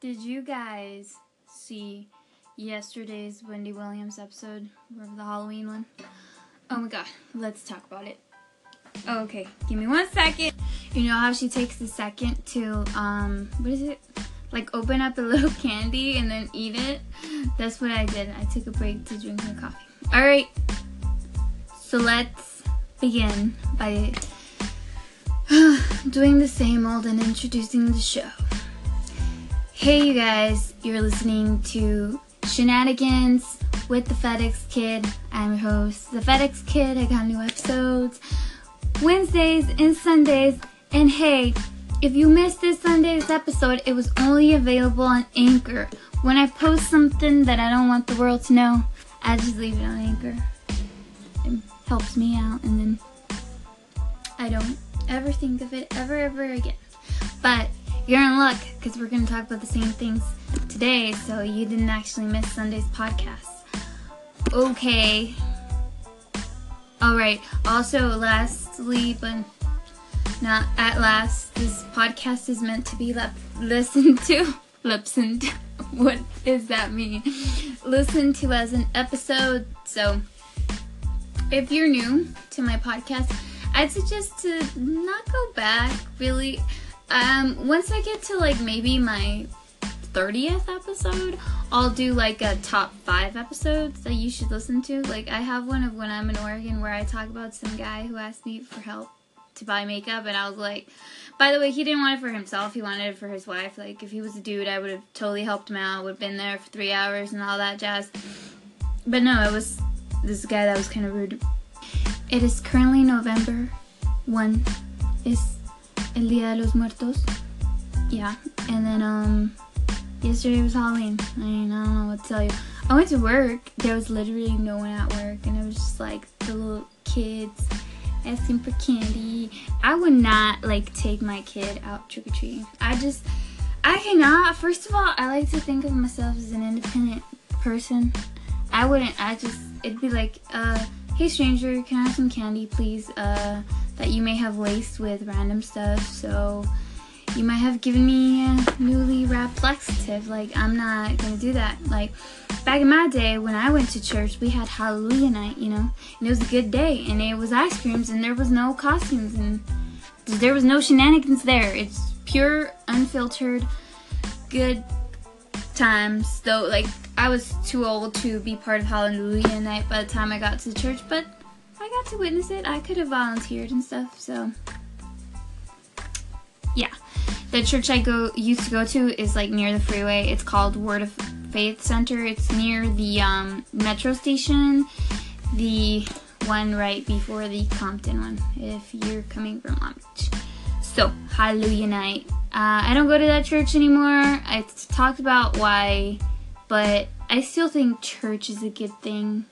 Did you guys see yesterday's Wendy Williams episode of the Halloween one? Oh my god, let's talk about it. Okay, give me one second. You know how she takes a second to, um, what is it? Like open up a little candy and then eat it? That's what I did. I took a break to drink my coffee. Alright, so let's begin by doing the same old and introducing the show. Hey, you guys, you're listening to Shenanigans with the FedEx Kid. I'm your host, the FedEx Kid. I got new episodes Wednesdays and Sundays. And hey, if you missed this Sunday's episode, it was only available on Anchor. When I post something that I don't want the world to know, I just leave it on Anchor. It helps me out, and then I don't ever think of it ever, ever again. But you're in luck because we're going to talk about the same things today, so you didn't actually miss Sunday's podcast. Okay. Alright, also, lastly, but not at last, this podcast is meant to be lep- listened to. Listened. What does that mean? Listened to as an episode. So, if you're new to my podcast, I'd suggest to not go back really um, once I get to like maybe my 30th episode, I'll do like a top five episodes that you should listen to. Like, I have one of when I'm in Oregon where I talk about some guy who asked me for help to buy makeup, and I was like, by the way, he didn't want it for himself, he wanted it for his wife. Like, if he was a dude, I would have totally helped him out, would have been there for three hours and all that jazz. But no, it was this guy that was kind of rude. It is currently November 1. It's El Día de los Muertos. Yeah, and then um, yesterday was Halloween. I mean, I don't know what to tell you. I went to work. There was literally no one at work, and it was just like the little kids asking for candy. I would not like take my kid out trick or treating. I just, I cannot. First of all, I like to think of myself as an independent person. I wouldn't. I just, it'd be like, uh, hey stranger, can I have some candy, please? Uh that you may have laced with random stuff. So you might have given me a newly wrapped laxative. Like, I'm not gonna do that. Like, back in my day when I went to church, we had Hallelujah night, you know, and it was a good day, and it was ice creams, and there was no costumes, and there was no shenanigans there. It's pure, unfiltered, good times. Though, like, I was too old to be part of Hallelujah night by the time I got to church, but I got to witness it. I could have volunteered and stuff, so yeah. The church I go used to go to is like near the freeway. It's called Word of Faith Center. It's near the um, metro station, the one right before the Compton one. If you're coming from Long Beach, so Hallelujah night. Uh, I don't go to that church anymore. I talked about why, but I still think church is a good thing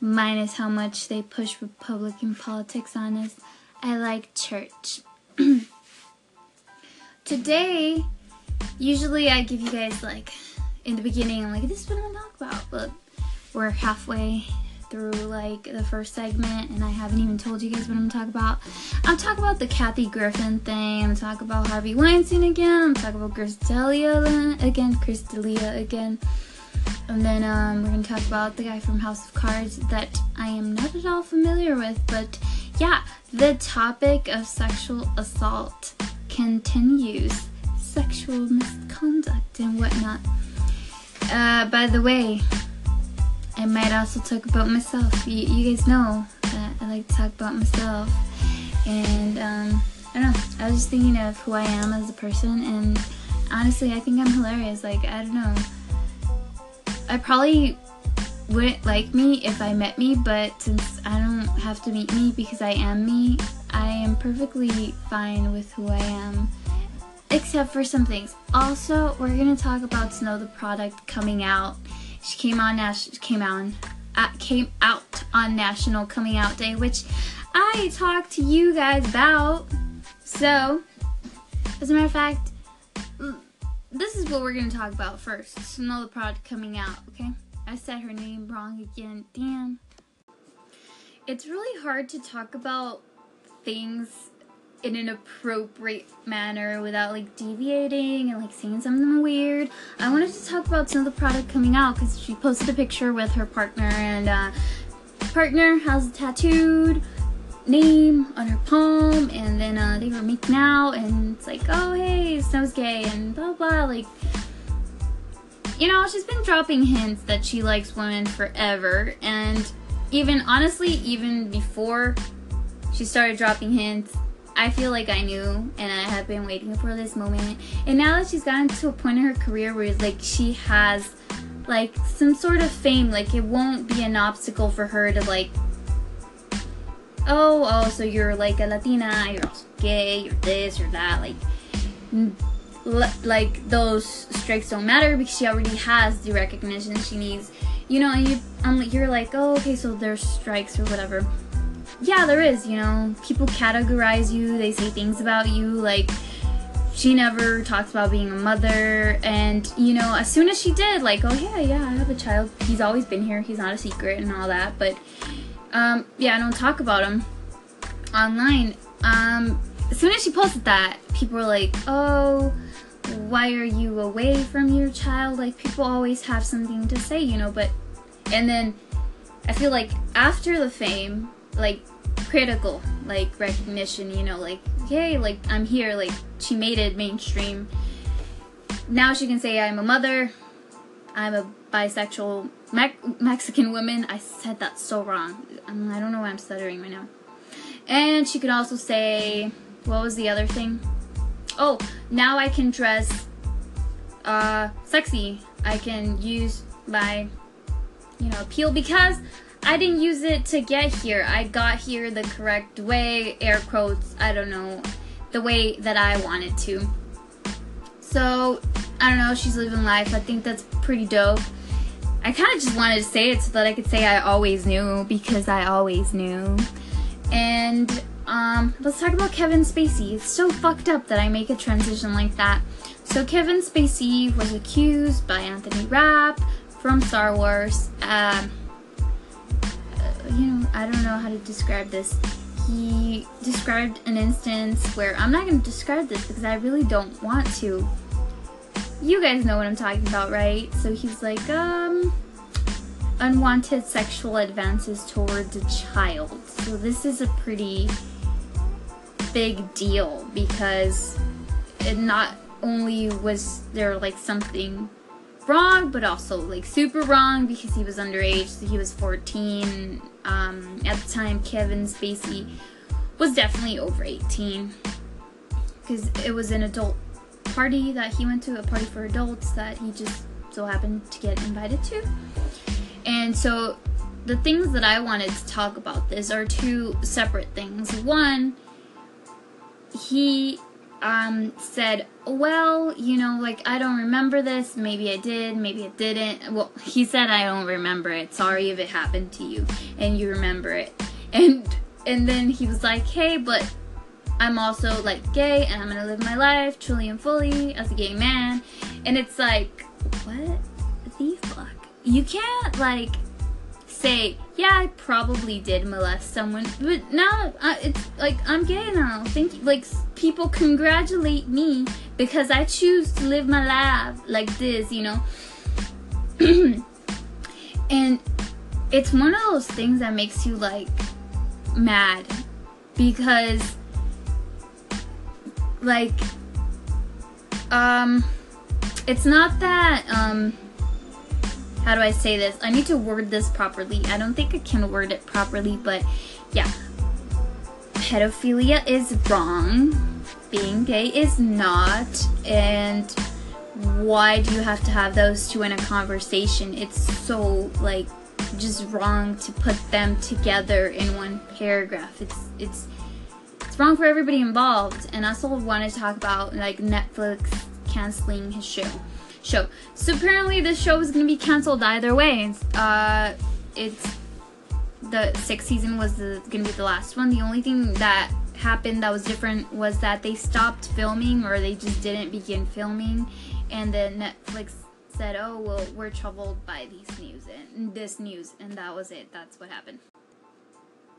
minus how much they push Republican politics on us. I like church. Today, usually I give you guys like in the beginning, I'm like, this is what I'm gonna talk about, but we're halfway through like the first segment and I haven't even told you guys what I'm talking about. I'm talking about the Kathy Griffin thing. I'm talking about Harvey Weinstein again. I'm talking about Chris again. Chris again. And then um, we're going to talk about the guy from House of Cards that I am not at all familiar with. But yeah, the topic of sexual assault continues. Sexual misconduct and whatnot. Uh, by the way, I might also talk about myself. You, you guys know that I like to talk about myself. And um, I don't know, I was just thinking of who I am as a person. And honestly, I think I'm hilarious. Like, I don't know I probably wouldn't like me if I met me, but since I don't have to meet me because I am me, I am perfectly fine with who I am, except for some things. Also, we're gonna talk about Snow Tha Product coming out. She came on Nash came out uh, came out on National Coming Out Day, which I talked to you guys about. So, as a matter of fact, this is what we're going to talk about first. Snow Tha Product coming out, okay? I said her name wrong again. Damn. It's really hard to talk about things in an appropriate manner without like deviating and like saying something weird. I wanted to talk about some of the product coming out because she posted a picture with her partner and uh, partner has tattooed name on her palm and then uh, they were making out and it's like oh hey Snow's gay and blah blah like you know she's been dropping hints that she likes women forever and even honestly even before she started dropping hints I feel like I knew and I have been waiting for this moment. And now that she's gotten to a point in her career where it's like she has like some sort of fame, like it won't be an obstacle for her to like oh, oh, so you're like a Latina, you're also gay, you're this, you're that, like like those strikes don't matter because she already has the recognition she needs. You know, and you, like, you're like, oh, okay, so there's strikes or whatever yeah, there is, you know. People categorize you, they say things about you, like she never talks about being a mother and you know as soon as she did like oh yeah yeah i have a child he's always been here he's not a secret and all that but um yeah i don't talk about him online. Um as soon as she posted that people were like oh why are you away from your child? Like people always have something to say you know but and then i feel like after the fame like critical like recognition you know like hey like i'm here like she made it mainstream. Now she can say i'm a mother i'm a bisexual mexican woman i said that so wrong um, i don't know why i'm stuttering right now and she could also say what was the other thing oh now i can dress uh sexy i can use my you know appeal because I didn't use it to get here. I got here the correct way, air quotes, I don't know, the way that I wanted to. So, I don't know, she's living life. I think that's pretty dope. I kind of just wanted to say it so that I could say I always knew because I always knew. And um, let's talk about Kevin Spacey. It's so fucked up that I make a transition like that. So Kevin Spacey was accused by Anthony Rapp from Star Wars. Um, you know, I don't know how to describe this. He described an instance where I'm not going to describe this because I really don't want to. You guys know what I'm talking about, right? So he's like, um, unwanted sexual advances towards a child. So this is a pretty big deal because it not only was there like something wrong, but also like super wrong because he was underage. So he was 14. Um, at the time, Kevin Spacey was definitely over 18 because it was an adult party that he went to, a party for adults that he just so happened to get invited to. And so the things that I wanted to talk about this are two separate things. One, he um, said, Well, you know, like, I don't remember this. Maybe I did, maybe I didn't. Well, he said, I don't remember it. Sorry if it happened to you and you remember it. And, and then he was like, Hey, but I'm also like gay and I'm gonna live my life truly and fully as a gay man. And it's like, what the fuck? You can't, like, say, yeah, I probably did molest someone, but now it's like I'm gay now. Thank you. Like people congratulate me because I choose to live my life like this, you know. and it's one of those things that makes you like mad because like um it's not that um how do I say this? I need to word this properly. I don't think I can word it properly, but yeah. Pedophilia is wrong. Being gay is not. And why do you have to have those two in a conversation? It's so like just wrong to put them together in one paragraph. It's it's it's wrong for everybody involved. And I also want to talk about like Netflix canceling his show show. So apparently this show is gonna be canceled either way. Uh, it's the sixth season was the, gonna be the last one. The only thing that happened that was different was that they stopped filming or they just didn't begin filming, and then Netflix said, "Oh well, we're troubled by these news and this news," and that was it. That's what happened.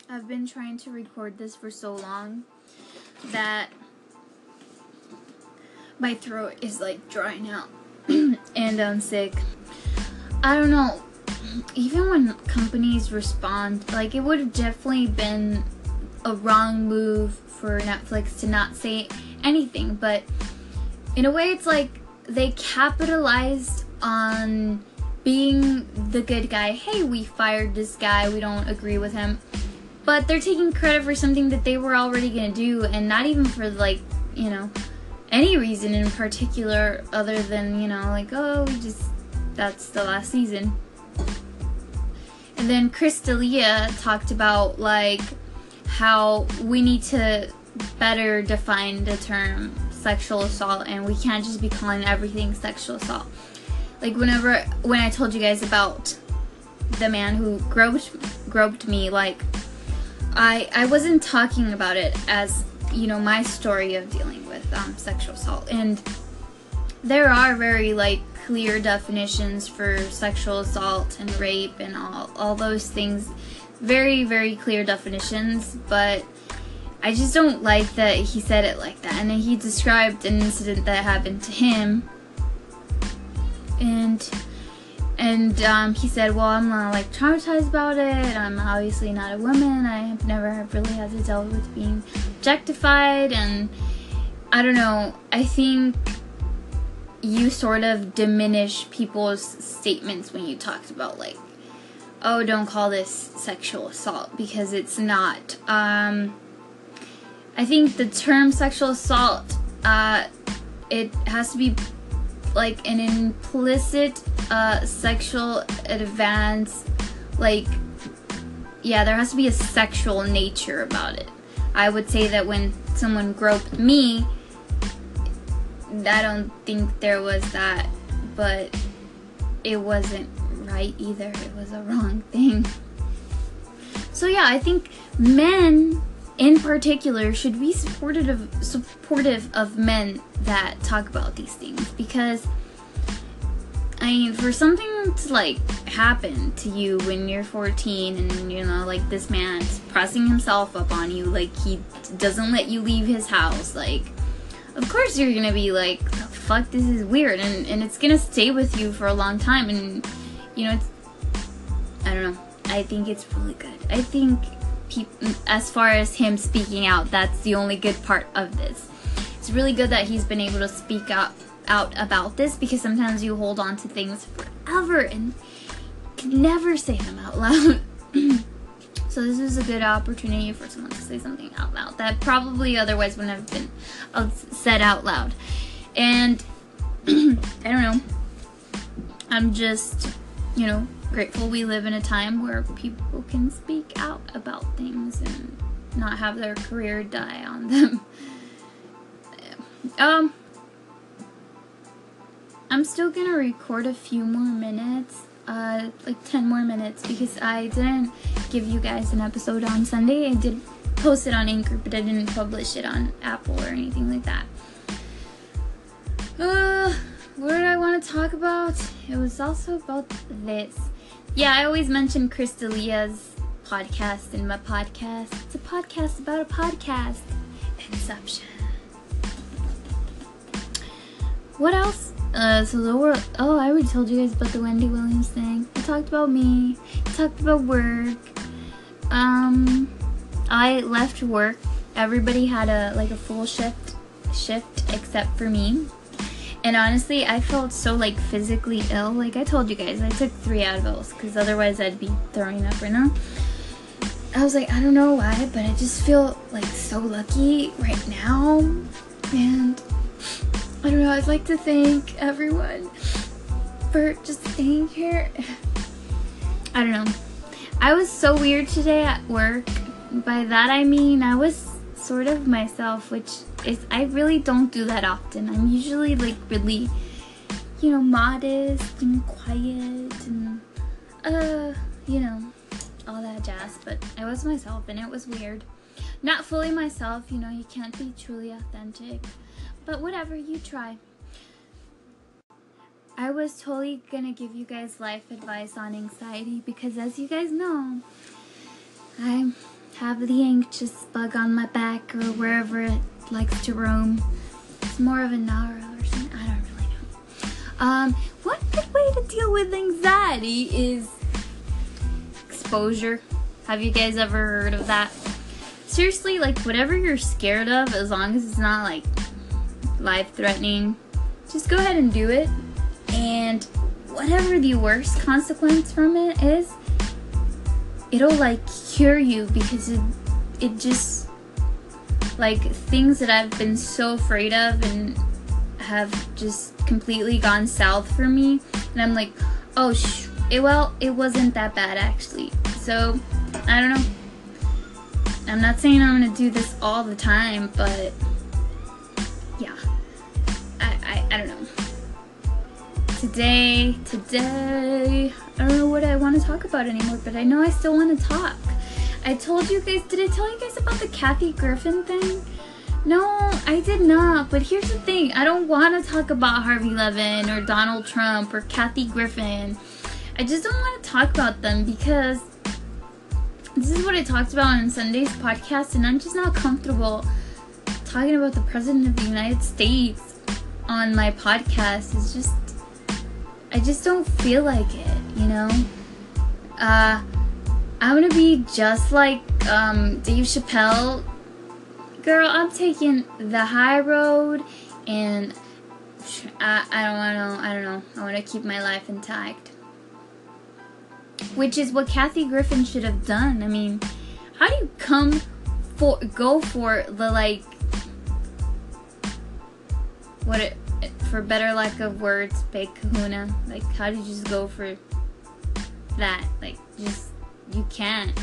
I've been trying to record this for so long that my throat is like drying out and I'm sick. I don't know. Even when companies respond, like it would have definitely been a wrong move for Netflix to not say anything, but in a way, it's like they capitalized on being the good guy. Hey, we fired this guy, we don't agree with him. But they're taking credit for something that they were already gonna do, and not even for, like, you know, any reason in particular other than, you know, like, oh, we just, that's the last season. And then Chris D'Elia talked about, like, how we need to better define the term sexual assault and we can't just be calling everything sexual assault. Like whenever when I told you guys about the man who groped groped me like I I wasn't talking about it as you know my story of dealing with um, sexual assault and there are very like clear definitions for sexual assault and rape and all all those things very very clear definitions but I just don't like that he said it like that. And then he described an incident that happened to him. And and um, he said, "Well, I'm not like traumatized about it. I'm obviously not a woman. I have never really had to deal with being objectified, and I don't know. I think you sort of diminish people's statements when you talked about like, oh, don't call this sexual assault because it's not. Um, I think the term sexual assault, uh, it has to be like an implicit uh, sexual advance, like, yeah, there has to be a sexual nature about it. I would say that when someone groped me, I don't think there was that, but it wasn't right either. It was a wrong thing. So yeah, I think men in particular should be supportive of, supportive of men that talk about these things? Because I mean for something to like happen to you when you're 14 and you know like this man's pressing himself up on you like he doesn't let you leave his house like of course you're gonna be like fuck this is weird and, and it's gonna stay with you for a long time and you know it's I don't know. I think it's really good. I think as far as him speaking out, that's the only good part of this. It's really good that he's been able to speak out out about this because sometimes you hold on to things forever and can never say them out loud. so this is a good opportunity for someone to say something out loud that probably otherwise wouldn't have been uh, said out loud. And I don't know. I'm just, you know, grateful we live in a time where people can speak out about things and not have their career die on them. um, I'm still gonna record a few more minutes, uh, like 10 more minutes, because I didn't give you guys an episode on Sunday. I did post it on Anchor, but I didn't publish it on Apple or anything like that. Uh, what did I want to talk about? It was also about this. Yeah, I always mention Chris D'Elia's podcast in my podcast. It's a podcast about a podcast. Inception. What else? Uh, so the world. Oh, I already told you guys about the Wendy Williams thing. I talked about me. I talked about work. Um, I left work. Everybody had a like a full shift shift except for me. And honestly, I felt so like physically ill. Like I told you guys, I took three Advils because otherwise I'd be throwing up right now. I was like, I don't know why, but I just feel like so lucky right now. And I don't know, I'd like to thank everyone for just being here. I don't know. I was so weird today at work. By that I mean I was sort of myself, which I really don't do that often. I'm usually like really, you know, modest and quiet and uh, you know, all that jazz. But I was myself and it was weird. Not fully myself, you know, you can't be truly authentic. But whatever, you try. I was totally gonna give you guys life advice on anxiety because as you guys know, I have the anxious bug on my back or wherever it likes to roam. It's more of a Nara or something. I don't really know. Um, one good way to deal with anxiety is exposure. Have you guys ever heard of that? Seriously, like whatever you're scared of, as long as it's not like life threatening, just go ahead and do it. And whatever the worst consequence from it is, it'll like cure you because it it just like things that I've been so afraid of and have just completely gone south for me. And I'm like oh sh- it well it wasn't that bad actually. So I don't know. I'm not saying I'm gonna do this all the time but yeah. I I, I don't know. Today today I don't know what I want to talk about anymore, but I know I still want to talk. I told you guys, did I tell you guys about the Kathy Griffin thing? No, I did not. But here's the thing I don't want to talk about Harvey Levin or Donald Trump or Kathy Griffin. I just don't want to talk about them because this is what I talked about on Sunday's podcast, and I'm just not comfortable talking about the President of the United States on my podcast. It's just, I just don't feel like it you know? Uh, I'm gonna be just like um, Dave Chappelle. Girl, I'm taking the high road and I, I don't wanna, I don't know, I wanna keep my life intact. Which is what Kathy Griffin should have done. I mean, how do you come for, go for the like, what it, for better lack of words, big kahuna? Like, how did you just go for that. Like, just, you can't.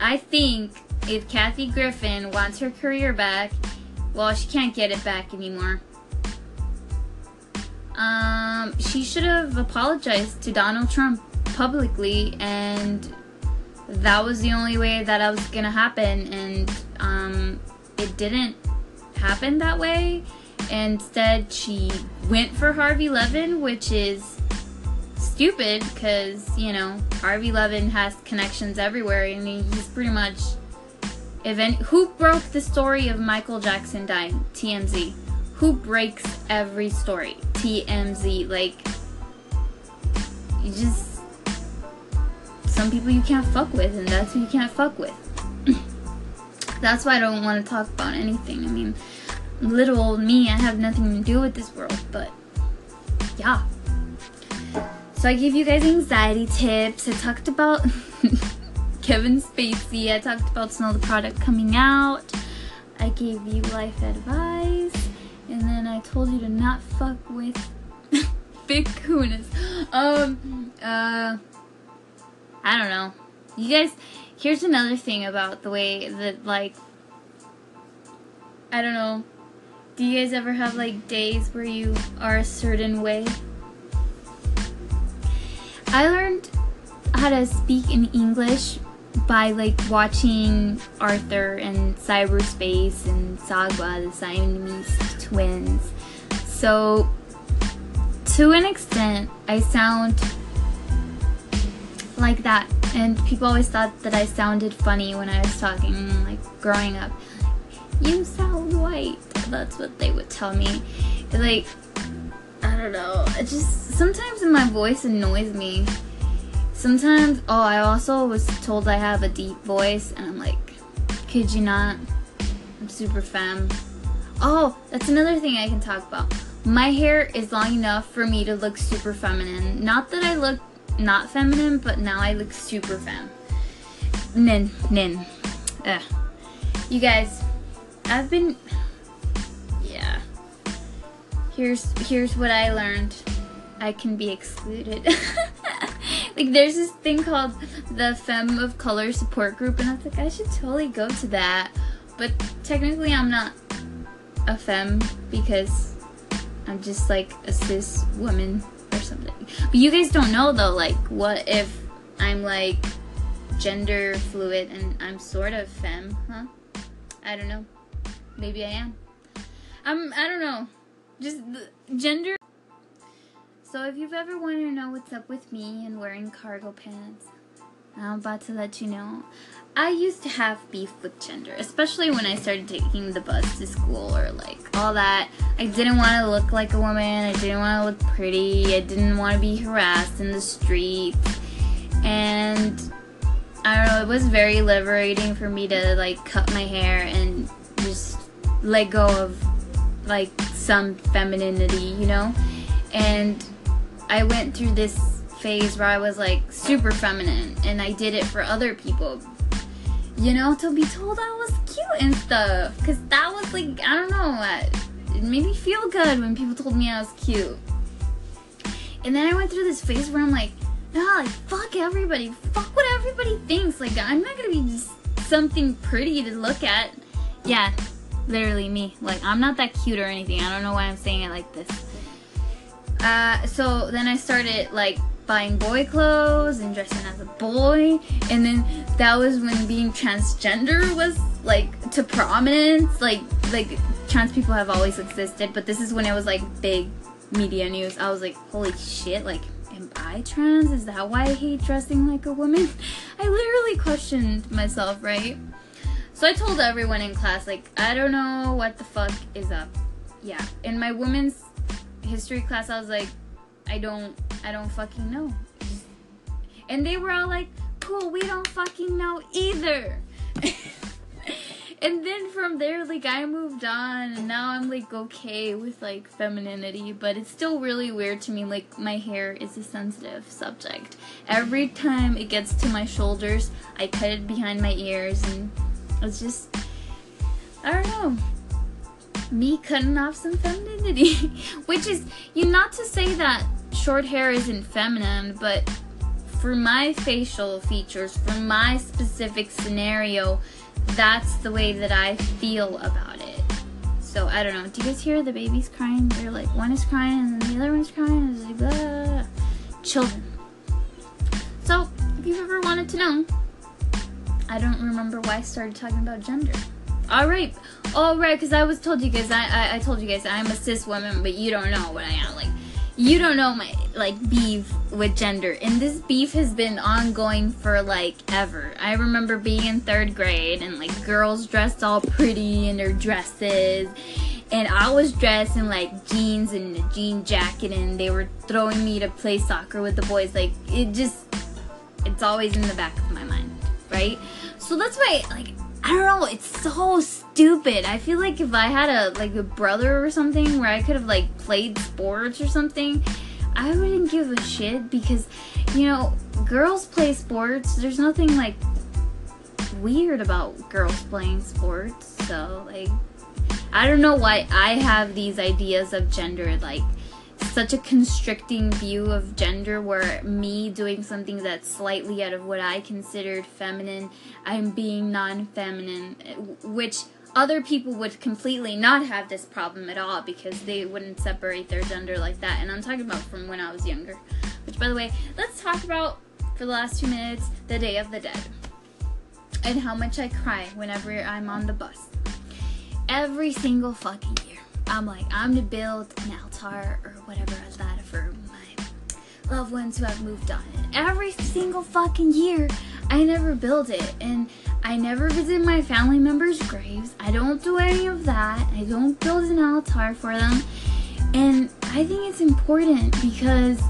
I think if Kathy Griffin wants her career back, well, she can't get it back anymore. Um, she should have apologized to Donald Trump publicly, and that was the only way that I was gonna happen, and um, it didn't happen that way. Instead, she went for Harvey Levin, which is stupid because, you know, Harvey Levin has connections everywhere and he's pretty much. Event- who broke the story of Michael Jackson dying? TMZ. Who breaks every story? TMZ. Like, you just. Some people you can't fuck with, and that's who you can't fuck with. that's why I don't want to talk about anything. I mean, little old me, I have nothing to do with this world, but yeah. So I gave you guys anxiety tips. I talked about Kevin Spacey. I talked about Smell the Product coming out. I gave you life advice. And then I told you to not fuck with big kunas. Um, uh, I don't know. You guys, here's another thing about the way that, like, I don't know. Do you guys ever have, like, days where you are a certain way? I learned how to speak in English by like watching Arthur and Cyberchase and Sagwa, the Siamese twins. So, to an extent, I sound like that, and people always thought that I sounded funny when I was talking, like growing up. You sound white. That's what they would tell me. Like, I don't know. It just sometimes my voice annoys me. Sometimes, oh, I also was told I have a deep voice, and I'm like, could you not? I'm super femme. Oh, that's another thing I can talk about. My hair is long enough for me to look super feminine. Not that I look not feminine, but now I look super femme. Nin, nin. Ugh. You guys, I've been Yeah. here's here's what I learned. I can be excluded. like there's this thing called the Femme of Color support group and I was like I should totally go to that. But technically I'm not a femme because I'm just like a cis woman or something. But you guys don't know though, like what if I'm like gender fluid and I'm sort of femme, huh? I don't know. Maybe I am. I'm I don't know just gender. So if you've ever wanted to know what's up with me and wearing cargo pants, I'm about to let you know. I used to have beef with gender, especially when I started taking the bus to school or like all that. I didn't want to look like a woman. I didn't want to look pretty. I didn't want to be harassed in the street. And I don't know, it was very liberating for me to like cut my hair and just let go of like some femininity, you know? And I went through this phase where I was like super feminine and I did it for other people. You know, to be told I was cute and stuff. Cause that was like, I don't know, it made me feel good when people told me I was cute. And then I went through this phase where I'm like, nah, like fuck everybody. Fuck what everybody thinks. Like I'm not gonna be just something pretty to look at. Yeah, literally me. Like I'm not that cute or anything. I don't know why I'm saying it like this. Uh, so then I started like buying boy clothes and dressing as a boy, and then that was when being transgender was like to prominence. Like like trans people have always existed, but this is when it was like big media news. I was like, holy shit! Like am I trans? Is that why I hate dressing like a woman? I literally questioned myself, right? So I told everyone in class, like, I don't know what the fuck is up. Yeah. In my women's history class, I was like, I don't, I don't fucking know. And they were all like, cool, we don't fucking know either. and then from there like i moved on and now i'm like okay with like femininity but it's still really weird to me like my hair is a sensitive subject every time it gets to my shoulders i cut it behind my ears and it's just i don't know me cutting off some femininity which is you not to say that short hair isn't feminine but for my facial features for my specific scenario that's the way that I feel about it. So I don't know. Do you guys hear the babies crying? They're like one is crying and the other one's crying. It's like blah. Children. So if you've ever wanted to know, I don't remember why I started talking about gender. All right, all right, because I was told you guys, I, I I told you guys I'm a cis woman, but you don't know what I am. Like you don't know my like beef with gender. And this beef has been ongoing for like ever. I remember being in third grade and like girls dressed all pretty in their dresses. And i was dressed in like jeans and a jean jacket and they were throwing me to play soccer with the boys. Like it just it's always in the back of my mind right? So that's why like I don't know, it's so stupid. I feel like if I had a like a brother or something where I could have like played sports or something, I wouldn't give a shit because you know, girls play sports. There's nothing like weird about girls playing sports. So like I don't know why I have these ideas of gender like such a constricting view of gender where me doing something that's slightly out of what I considered feminine, I'm being non feminine, which other people would completely not have this problem at all because they wouldn't separate their gender like that. And I'm talking about from when I was younger. Which, by the way, let's talk about for the last two minutes the Day of the Dead and how much I cry whenever I'm on the bus. Every single fucking year. I'm like, I'm to build an altar or whatever that for my loved ones who have moved on. And every single fucking year, I never build it. And I never visit my family members' graves. I don't do any of that. I don't build an altar for them. And I think it's important because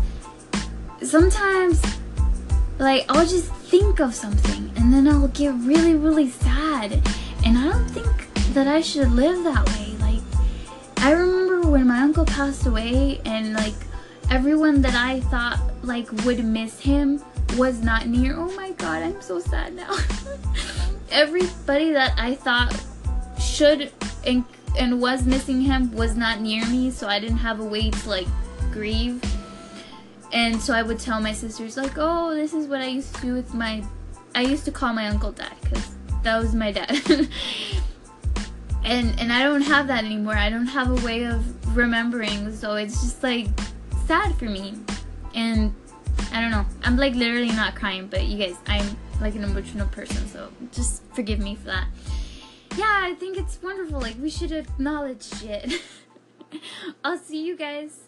sometimes, like, I'll just think of something and then I'll get really, really sad. And I don't think that I should live that way. I remember when my uncle passed away and like everyone that I thought like would miss him was not near. Oh my god, I'm so sad now. Everybody that I thought should and and was missing him was not near me, so I didn't have a way to like grieve. And so I would tell my sisters like, "Oh, this is what I used to do with my I used to call my uncle dad cuz that was my dad." and and I don't have that anymore. I don't have a way of remembering, so it's just like sad for me. And I don't know. I'm like literally not crying, but you guys, I'm like an emotional person, so just forgive me for that. Yeah, I think it's wonderful. Like we should acknowledge shit. I'll see you guys